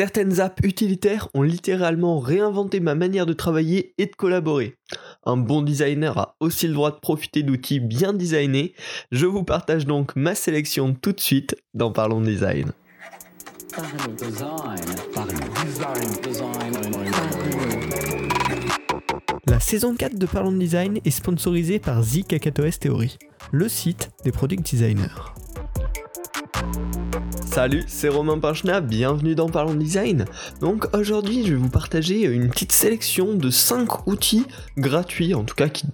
Certaines apps utilitaires ont littéralement réinventé ma manière de travailler et de collaborer. Un bon designer a aussi le droit de profiter d'outils bien designés. Je vous partage donc ma sélection tout de suite dans Parlons Design. La saison 4 de Parlons Design est sponsorisée par The Theory, le site des product designers. Salut, c'est Romain Pinchna, bienvenue dans Parlons Design. Donc aujourd'hui, je vais vous partager une petite sélection de 5 outils gratuits, en tout cas qui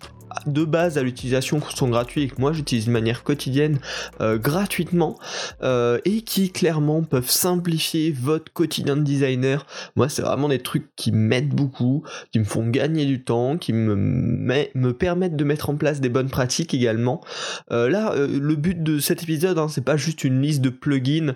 de base à l'utilisation sont gratuits et que moi j'utilise de manière quotidienne euh, gratuitement euh, et qui clairement peuvent simplifier votre quotidien de designer. Moi c'est vraiment des trucs qui m'aident beaucoup, qui me font gagner du temps, qui me, me permettent de mettre en place des bonnes pratiques également. Euh, là le but de cet épisode hein, c'est pas juste une liste de plugins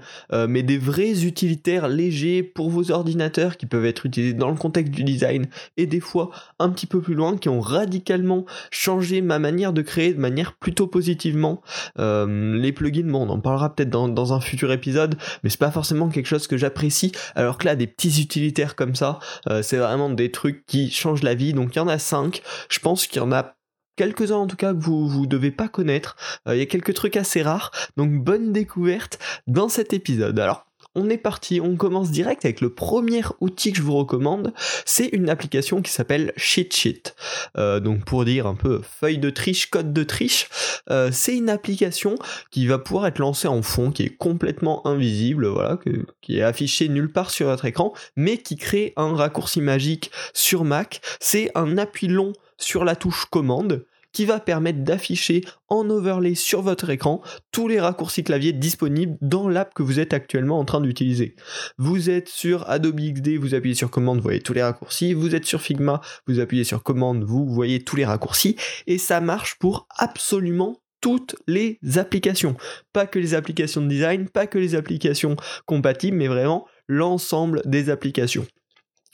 mais des vrais utilitaires légers pour vos ordinateurs qui peuvent être utilisés dans le contexte du design et des fois un petit peu plus loin qui ont radicalement changé ma manière de créer de manière plutôt positivement. Euh, les plugins, bon, on en parlera peut-être dans, un futur épisode, mais c'est pas forcément quelque chose que j'apprécie. Alors que là, des petits utilitaires comme ça, euh, c'est vraiment des trucs qui changent la vie. Donc il y en a 5. Je pense qu'il y en a quelques-uns en tout cas que vous vous devez pas connaître. Euh, il y a quelques trucs assez rares, donc bonne découverte dans cet épisode. Alors on est parti, on commence direct avec le premier outil que je vous recommande, c'est une application qui s'appelle Cheat euh, donc pour dire un peu feuille de triche, code de triche, euh, c'est une application qui va pouvoir être lancée en fond, qui est complètement invisible, voilà, qui est affichée nulle part sur votre écran, mais qui crée un raccourci magique sur Mac. C'est un appui long sur la touche commande qui va permettre d'afficher en overlay sur votre écran tous les raccourcis clavier disponibles dans l'app que vous êtes actuellement en train d'utiliser. Vous êtes sur Adobe XD, vous appuyez sur commande, vous voyez tous les raccourcis. Vous êtes sur Figma, vous appuyez sur commande, vous voyez tous les raccourcis. Et ça marche pour absolument toutes les applications. Pas que les applications de design, pas que les applications compatibles, mais vraiment l'ensemble des applications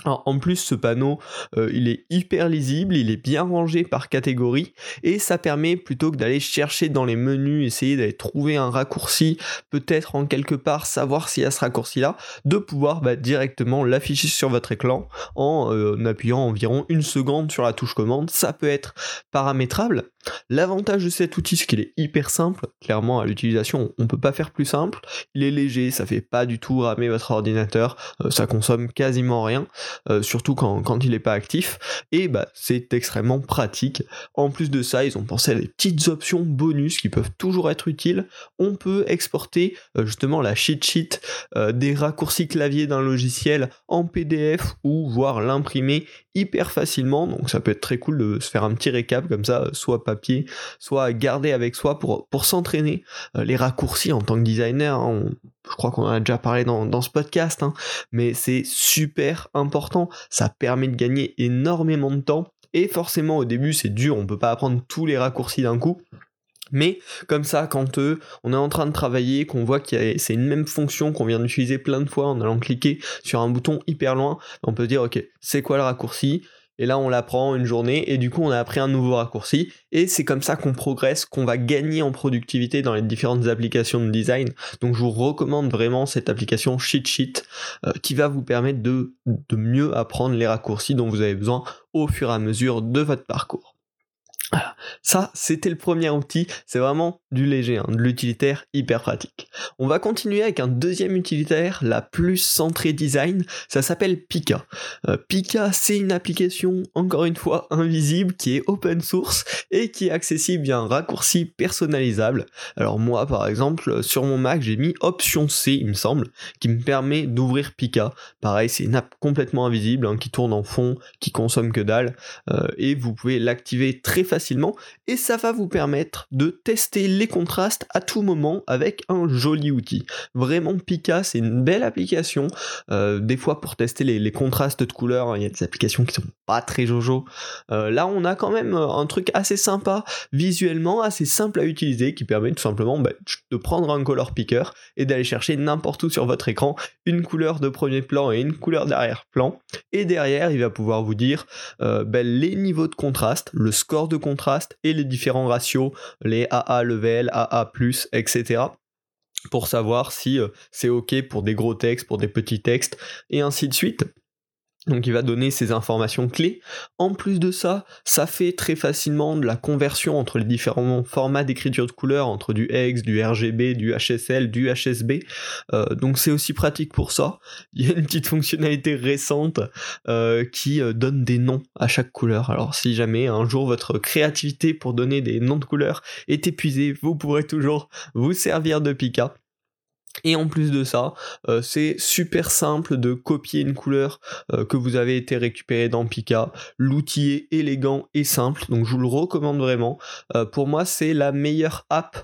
en plus, ce panneau, euh, il est hyper lisible, il est bien rangé par catégorie, et ça permet plutôt que d'aller chercher dans les menus, essayer d'aller trouver un raccourci, peut-être en quelque part savoir s'il y a ce raccourci-là, de pouvoir bah, directement l'afficher sur votre écran en euh, appuyant environ une seconde sur la touche commande. Ça peut être paramétrable, L'avantage de cet outil, c'est qu'il est hyper simple. Clairement, à l'utilisation, on ne peut pas faire plus simple. Il est léger, ça fait pas du tout ramer votre ordinateur, euh, ça consomme quasiment rien, euh, surtout quand, il n'est pas actif. Et bah, c'est extrêmement pratique. En plus de ça, ils ont pensé à des petites options bonus qui peuvent toujours être utiles. On peut exporter euh, justement la cheat sheet des raccourcis clavier d'un logiciel en PDF ou voir l'imprimer hyper facilement. Donc ça peut être très cool de se faire un petit récap comme ça, soit papier, soit garder avec soi pour, s'entraîner. Euh, les raccourcis en tant que designer, hein, je crois qu'on en a déjà parlé dans, ce podcast, hein, mais c'est super important. Ça permet de gagner énormément de temps. Et forcément au début c'est dur, on peut pas apprendre tous les raccourcis d'un coup. Mais comme ça, quand euh, on est en train de travailler, qu'on voit que c'est une même fonction qu'on vient d'utiliser plein de fois en allant cliquer sur un bouton hyper loin, on peut dire ok, c'est quoi le raccourci? Et là, on l'apprend une journée et du coup, on a appris un nouveau raccourci. Et c'est comme ça qu'on progresse, qu'on va gagner en productivité dans les différentes applications de design. Donc, je vous recommande vraiment cette application Cheat Sheet euh, qui va vous permettre de, de mieux apprendre les raccourcis dont vous avez besoin au fur et à mesure de votre parcours. Ça, c'était le premier outil, c'est vraiment du léger, hein, de l'utilitaire hyper pratique. On va continuer avec un deuxième utilitaire, la plus centrée design, ça s'appelle Pika. Euh, Pika, c'est une application, encore une fois, invisible, qui est open source et qui est accessible via un raccourci personnalisable. Alors moi, par exemple, sur mon Mac, j'ai mis Option C, il me semble, qui me permet d'ouvrir Pika. Pareil, c'est une app complètement invisible, hein, qui tourne en fond, qui consomme que dalle, euh, et vous pouvez l'activer très facilement et ça va vous permettre de tester les contrastes à tout moment avec un joli outil. Vraiment Pika c'est une belle application, euh, des fois pour tester les, contrastes de couleurs, hein, il y a des applications qui sont pas très jojo. Euh, là on a quand même euh, un truc assez sympa visuellement, assez simple à utiliser qui permet tout simplement bah, de prendre un color picker et d'aller chercher n'importe où sur votre écran une couleur de premier plan et une couleur d'arrière-plan et derrière il va pouvoir vous dire bah, les niveaux de contraste, le score de et les différents ratios, les AA level, AA+, etc pour savoir si c'est ok pour des gros textes, pour des petits textes, et ainsi de suite. Donc il va donner ces informations clés. En plus de ça, ça fait très facilement de la conversion entre les différents formats d'écriture de couleur, entre du X, du RGB, du HSL, du HSB. Euh, donc c'est aussi pratique pour ça. Il y a une petite fonctionnalité récente euh, qui euh, donne des noms à chaque couleur. Alors si jamais un jour votre créativité pour donner des noms de couleurs est épuisée, vous pourrez toujours vous servir de Pika. Et en plus de ça, euh, c'est super simple de copier une couleur euh, que vous avez été récupérée dans Pika. L'outil est élégant et simple, donc je vous le recommande vraiment. Euh, pour moi, c'est la meilleure app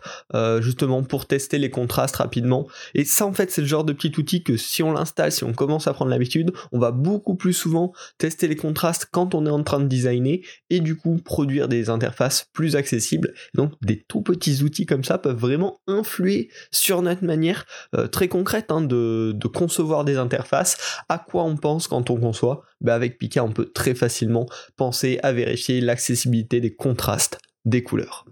justement pour tester les contrastes rapidement. Et ça, en fait, c'est le genre de petit outil que si on l'installe, si on commence à prendre l'habitude, on va beaucoup plus souvent tester les contrastes quand on est en train de designer et du coup produire des interfaces plus accessibles. Donc des tout petits outils comme ça peuvent vraiment influer sur notre manière euh, très concrète hein, de, concevoir des interfaces. À quoi on pense quand on conçoit? Bah, Avec Pika, on peut très facilement penser à vérifier l'accessibilité des contrastes des couleurs.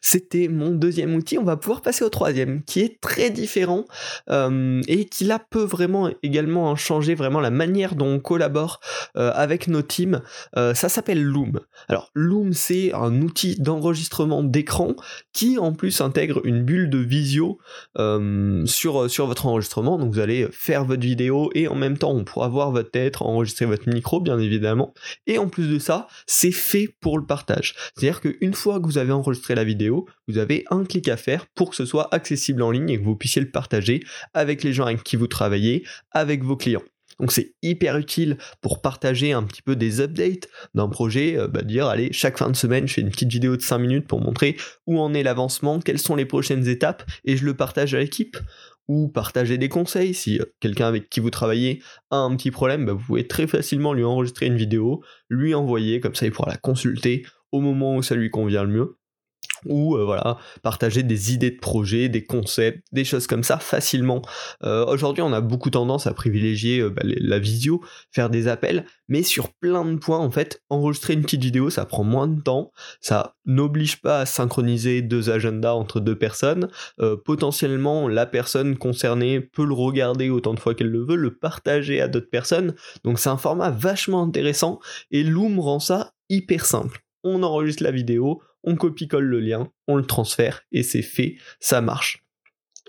C'était mon deuxième outil. On va pouvoir passer au troisième, qui est très différent euh, et qui là peut vraiment également changer vraiment la manière dont on collabore euh, avec nos teams. Euh, ça s'appelle Loom. Alors Loom, c'est un outil d'enregistrement d'écran qui en plus intègre une bulle de visio sur, sur votre enregistrement. Donc vous allez faire votre vidéo et en même temps on pourra voir votre tête, enregistrer votre micro bien évidemment. Et en plus de ça, c'est fait pour le partage. C'est-à-dire qu'une fois que vous avez enregistré la vidéo, vous avez un clic à faire pour que ce soit accessible en ligne et que vous puissiez le partager avec les gens avec qui vous travaillez, avec vos clients. Donc c'est hyper utile pour partager un petit peu des updates d'un projet, euh, bah, dire allez, chaque fin de semaine je fais une petite vidéo de 5 minutes pour montrer où en est l'avancement, quelles sont les prochaines étapes, et je le partage à l'équipe. Ou partager des conseils, si euh, quelqu'un avec qui vous travaillez a un petit problème, bah, vous pouvez très facilement lui enregistrer une vidéo, lui envoyer, comme ça il pourra la consulter au moment où ça lui convient le mieux ou euh, voilà partager des idées de projet, des concepts, des choses comme ça facilement. Euh, aujourd'hui, on a beaucoup tendance à privilégier euh, bah, la visio, faire des appels, mais sur plein de points en fait, enregistrer une petite vidéo, ça prend moins de temps, ça n'oblige pas à synchroniser deux agendas entre deux personnes. potentiellement, la personne concernée peut le regarder autant de fois qu'elle le veut, le partager à d'autres personnes. Donc c'est un format vachement intéressant et Loom rend ça hyper simple. On enregistre la vidéo, on copie-colle le lien, on le transfère et c'est fait, ça marche.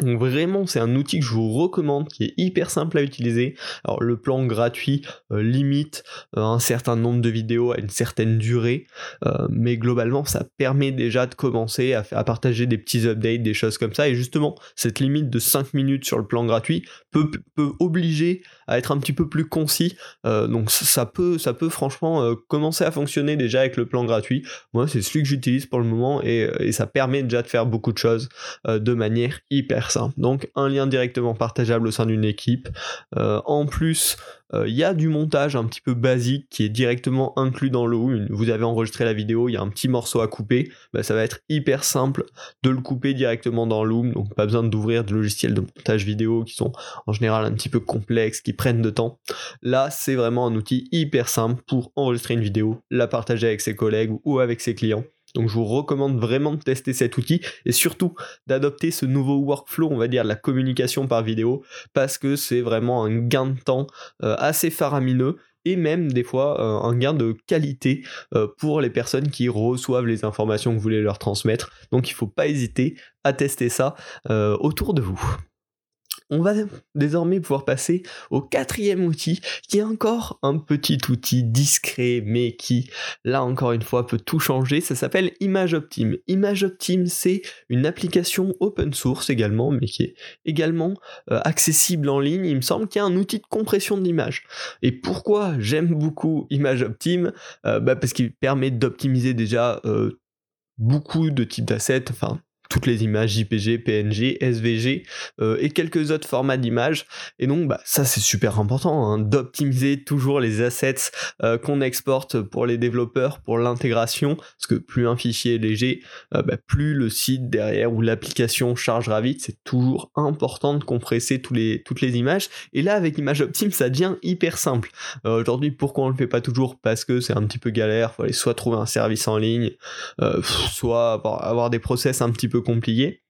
Donc vraiment, c'est un outil que je vous recommande, qui est hyper simple à utiliser. Alors le plan gratuit euh, limite euh, un certain nombre de vidéos à une certaine durée, euh, mais globalement, ça permet déjà de commencer à, partager des petits updates, des choses comme ça. Et justement, cette limite de 5 minutes sur le plan gratuit peut, peut obliger à être un petit peu plus concis. donc ça peut, ça peut franchement commencer à fonctionner déjà avec le plan gratuit. Moi, c'est celui que j'utilise pour le moment et, et, ça permet déjà de faire beaucoup de choses de manière hyper donc un lien directement partageable au sein d'une équipe. Euh, en plus, euh, il y a du montage un petit peu basique qui est directement inclus dans le Vous avez enregistré la vidéo, il y a un petit morceau à couper. Bah, ça va être hyper simple de le couper directement dans Loom. Donc pas besoin d'ouvrir de logiciels de montage vidéo qui sont en général un petit peu complexes, qui prennent de temps. Là, c'est vraiment un outil hyper simple pour enregistrer une vidéo, la partager avec ses collègues ou avec ses clients. Donc je vous recommande vraiment de tester cet outil et surtout d'adopter ce nouveau workflow, on va dire, la communication par vidéo, parce que c'est vraiment un gain de temps euh, assez faramineux et même des fois euh, un gain de qualité euh, pour les personnes qui reçoivent les informations que vous voulez leur transmettre. Donc il ne faut pas hésiter à tester ça autour de vous. On va désormais pouvoir passer au quatrième outil, qui est encore un petit outil discret, mais qui, là encore une fois, peut tout changer. Ça s'appelle ImageOptime. ImageOptime, c'est une application open source également, mais qui est également euh, accessible en ligne. Il me semble qu'il y a un outil de compression de l'image. Et pourquoi j'aime beaucoup ImageOptime euh, bah Parce qu'il permet d'optimiser déjà euh, beaucoup de types d'assets, enfin toutes les images JPG, PNG, SVG euh, et quelques autres formats d'images. Et donc bah, ça c'est super important hein, d'optimiser toujours les assets euh, qu'on exporte pour les développeurs, pour l'intégration, parce que plus un fichier est léger, euh, bah, plus le site derrière ou l'application chargera vite. C'est toujours important de compresser tous les, toutes les images. Et là avec ImageOptime ça devient hyper simple. Aujourd'hui pourquoi on le fait pas toujours? Parce que c'est un petit peu galère, faut aller soit trouver un service en ligne, soit avoir, avoir des process un petit peu compliqué.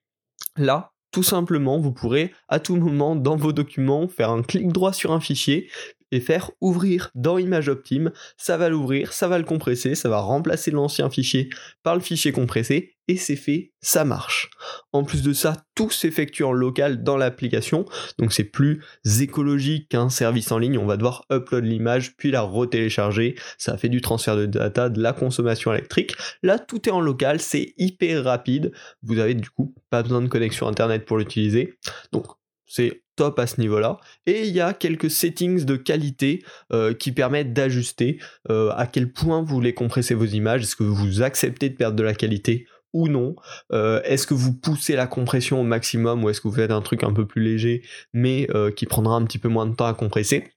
Là, tout simplement, vous pourrez à tout moment dans vos documents faire un clic droit sur un fichier et faire ouvrir dans Image Optime. Ça va l'ouvrir, ça va le compresser, ça va remplacer l'ancien fichier par le fichier compressé et c'est fait, ça marche. En plus de ça, tout s'effectue en local dans l'application, donc c'est plus écologique qu'un service en ligne. On va devoir upload l'image puis la retélécharger. Ça fait du transfert de data, de la consommation électrique. Là, tout est en local, c'est hyper rapide. Vous avez du coup pas besoin de connexion internet pour l'utiliser. Donc c'est top à ce niveau-là. Et il y a quelques settings de qualité euh, qui permettent d'ajuster euh, à quel point vous voulez compresser vos images. Est-ce que vous acceptez de perdre de la qualité? Ou non euh, Est-ce que vous poussez la compression au maximum ou est-ce que vous faites un truc un peu plus léger mais qui prendra un petit peu moins de temps à compresser?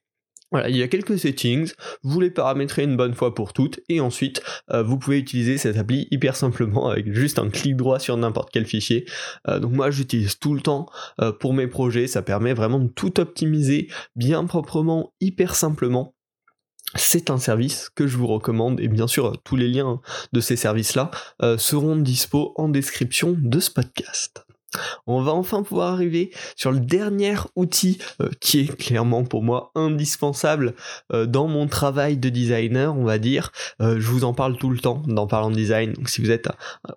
Voilà, il y a quelques settings, vous les paramétrez une bonne fois pour toutes, et ensuite euh, vous pouvez utiliser cette appli hyper simplement avec juste un clic droit sur n'importe quel fichier. Euh, donc moi j'utilise tout le temps euh, pour mes projets, ça permet vraiment de tout optimiser bien proprement, hyper simplement. C'est un service que je vous recommande et bien sûr tous les liens de ces services-là seront dispo en description de ce podcast. On va enfin pouvoir arriver sur le dernier outil euh, qui est clairement pour moi indispensable euh, dans mon travail de designer, on va dire. Euh, je vous en parle tout le temps dans Parlant Design, donc si vous êtes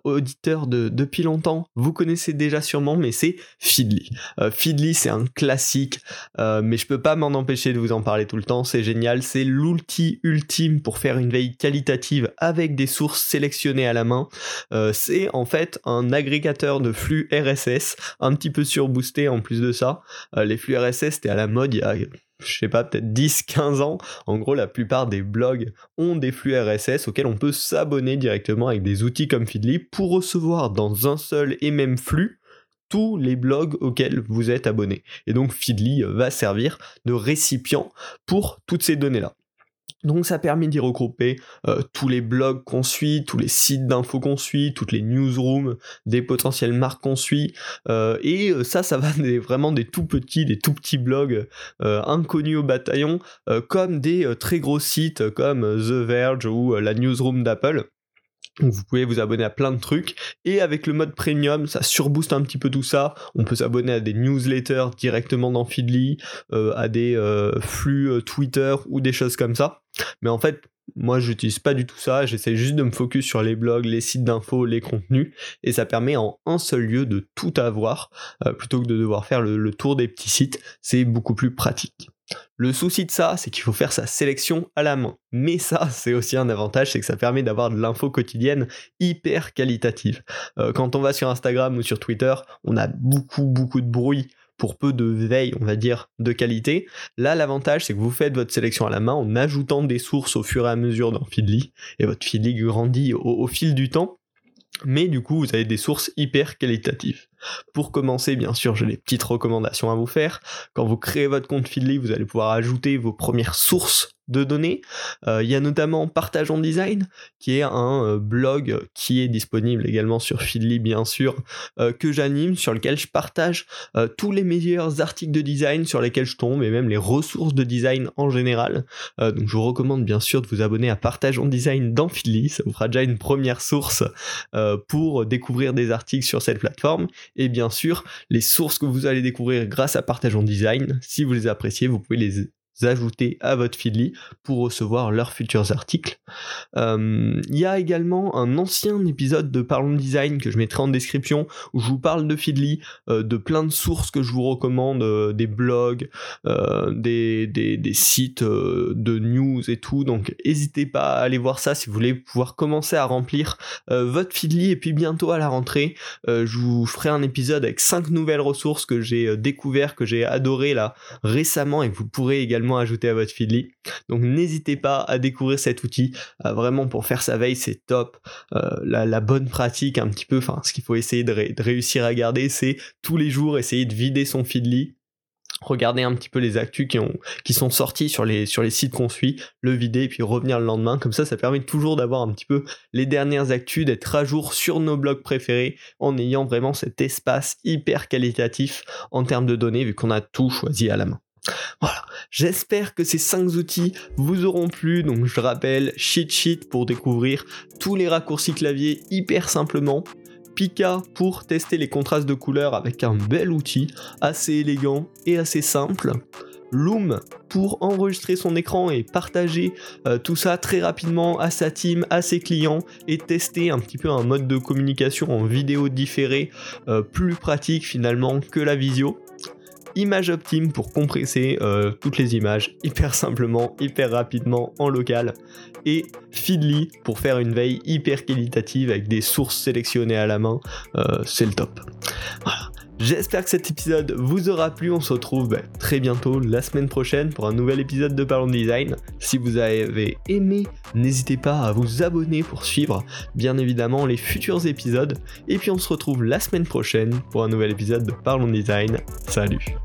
auditeur de, depuis longtemps, vous connaissez déjà sûrement, mais c'est Feedly. Feedly c'est un classique, mais je peux pas m'en empêcher de vous en parler tout le temps, c'est génial, c'est l'outil ultime pour faire une veille qualitative avec des sources sélectionnées à la main. c'est en fait un agrégateur de flux RSS un petit peu surboosté en plus de ça. Euh, les flux RSS, c'était à la mode il y a je sais pas, peut-être 10-15 ans. En gros, la plupart des blogs ont des flux RSS auxquels on peut s'abonner directement avec des outils comme Feedly pour recevoir dans un seul et même flux tous les blogs auxquels vous êtes abonné. Et donc Feedly va servir de récipient pour toutes ces données-là. Donc ça permet d'y regrouper euh, tous les blogs qu'on suit, tous les sites d'infos qu'on suit, toutes les newsrooms des potentielles marques qu'on suit. Euh, et euh, ça, ça va vraiment des tout petits, des tout petits blogs inconnus au bataillon, comme des très gros sites comme The Verge ou la newsroom d'Apple. Vous pouvez vous abonner à plein de trucs et avec le mode premium ça surbooste un petit peu tout ça. On peut s'abonner à des newsletters directement dans Feedly, à des flux Twitter ou des choses comme ça. Mais en fait, moi, j'utilise pas du tout ça. J'essaie juste de me focus sur les blogs, les sites d'infos, les contenus, et ça permet en un seul lieu de tout avoir, euh, plutôt que de devoir faire le, tour des petits sites. C'est beaucoup plus pratique. Le souci de ça, c'est qu'il faut faire sa sélection à la main. Mais ça, c'est aussi un avantage, c'est que ça permet d'avoir de l'info quotidienne hyper qualitative. Euh, quand on va sur Instagram ou sur Twitter, on a beaucoup, beaucoup de bruit pour peu de veille, on va dire, de qualité. Là, l'avantage, c'est que vous faites votre sélection à la main en ajoutant des sources au fur et à mesure dans Feedly, et votre Feedly grandit au fil du temps mais du coup vous avez des sources hyper qualitatives. Pour commencer, bien sûr, j'ai des petites recommandations à vous faire. Quand vous créez votre compte Feedly, vous allez pouvoir ajouter vos premières sources de données. Euh, il y a notamment Partage en Design, qui est un euh, blog qui est disponible également sur Feedly, bien sûr, euh, que j'anime, sur lequel je partage tous les meilleurs articles de design sur lesquels je tombe et même les ressources de design en général. donc je vous recommande bien sûr de vous abonner à Partage en Design dans Feedly, ça vous fera déjà une première source pour découvrir des articles sur cette plateforme. Et bien sûr, les sources que vous allez découvrir grâce à Partage en Design, si vous les appréciez, vous pouvez les ajouter à votre Feedly pour recevoir leurs futurs articles. Euh, il y a également un ancien épisode de Parlons Design que je mettrai en description où je vous parle de Feedly, euh, de plein de sources que je vous recommande, euh, des blogs, des, des, sites de news et tout. Donc n'hésitez pas à aller voir ça si vous voulez pouvoir commencer à remplir votre Feedly et puis bientôt à la rentrée, je vous ferai un épisode avec 5 nouvelles ressources que j'ai découvert, que j'ai adoré là récemment et que vous pourrez également ajouter à votre Feedly. Donc n'hésitez pas à découvrir cet outil. Euh, vraiment pour faire sa veille, c'est top. Euh, la, bonne pratique un petit peu, enfin ce qu'il faut essayer de, réussir à garder, c'est tous les jours essayer de vider son Feedly regarder un petit peu les actus qui, ont, qui sont sortis sur les, sur les sites qu'on suit, le vider et puis revenir le lendemain. Comme ça, ça permet toujours d'avoir un petit peu les dernières actus, d'être à jour sur nos blogs préférés en ayant vraiment cet espace hyper qualitatif en termes de données vu qu'on a tout choisi à la main. Voilà, j'espère que ces 5 outils vous auront plu. Donc je rappelle, cheat sheet pour découvrir tous les raccourcis clavier hyper simplement. Pika pour tester les contrastes de couleurs avec un bel outil, assez élégant et assez simple. Loom pour enregistrer son écran et partager euh, tout ça très rapidement à sa team, à ses clients et tester un petit peu un mode de communication en vidéo différé euh, plus pratique finalement que la visio. Image Optim pour compresser euh, toutes les images hyper simplement, hyper rapidement en local. Et Feedly pour faire une veille hyper qualitative avec des sources sélectionnées à la main. c'est le top. J'espère que cet épisode vous aura plu. On se retrouve très bientôt la semaine prochaine pour un nouvel épisode de Parlons Design. Si vous avez aimé, n'hésitez pas à vous abonner pour suivre bien évidemment les futurs épisodes. Et puis on se retrouve la semaine prochaine pour un nouvel épisode de Parlons Design. Salut.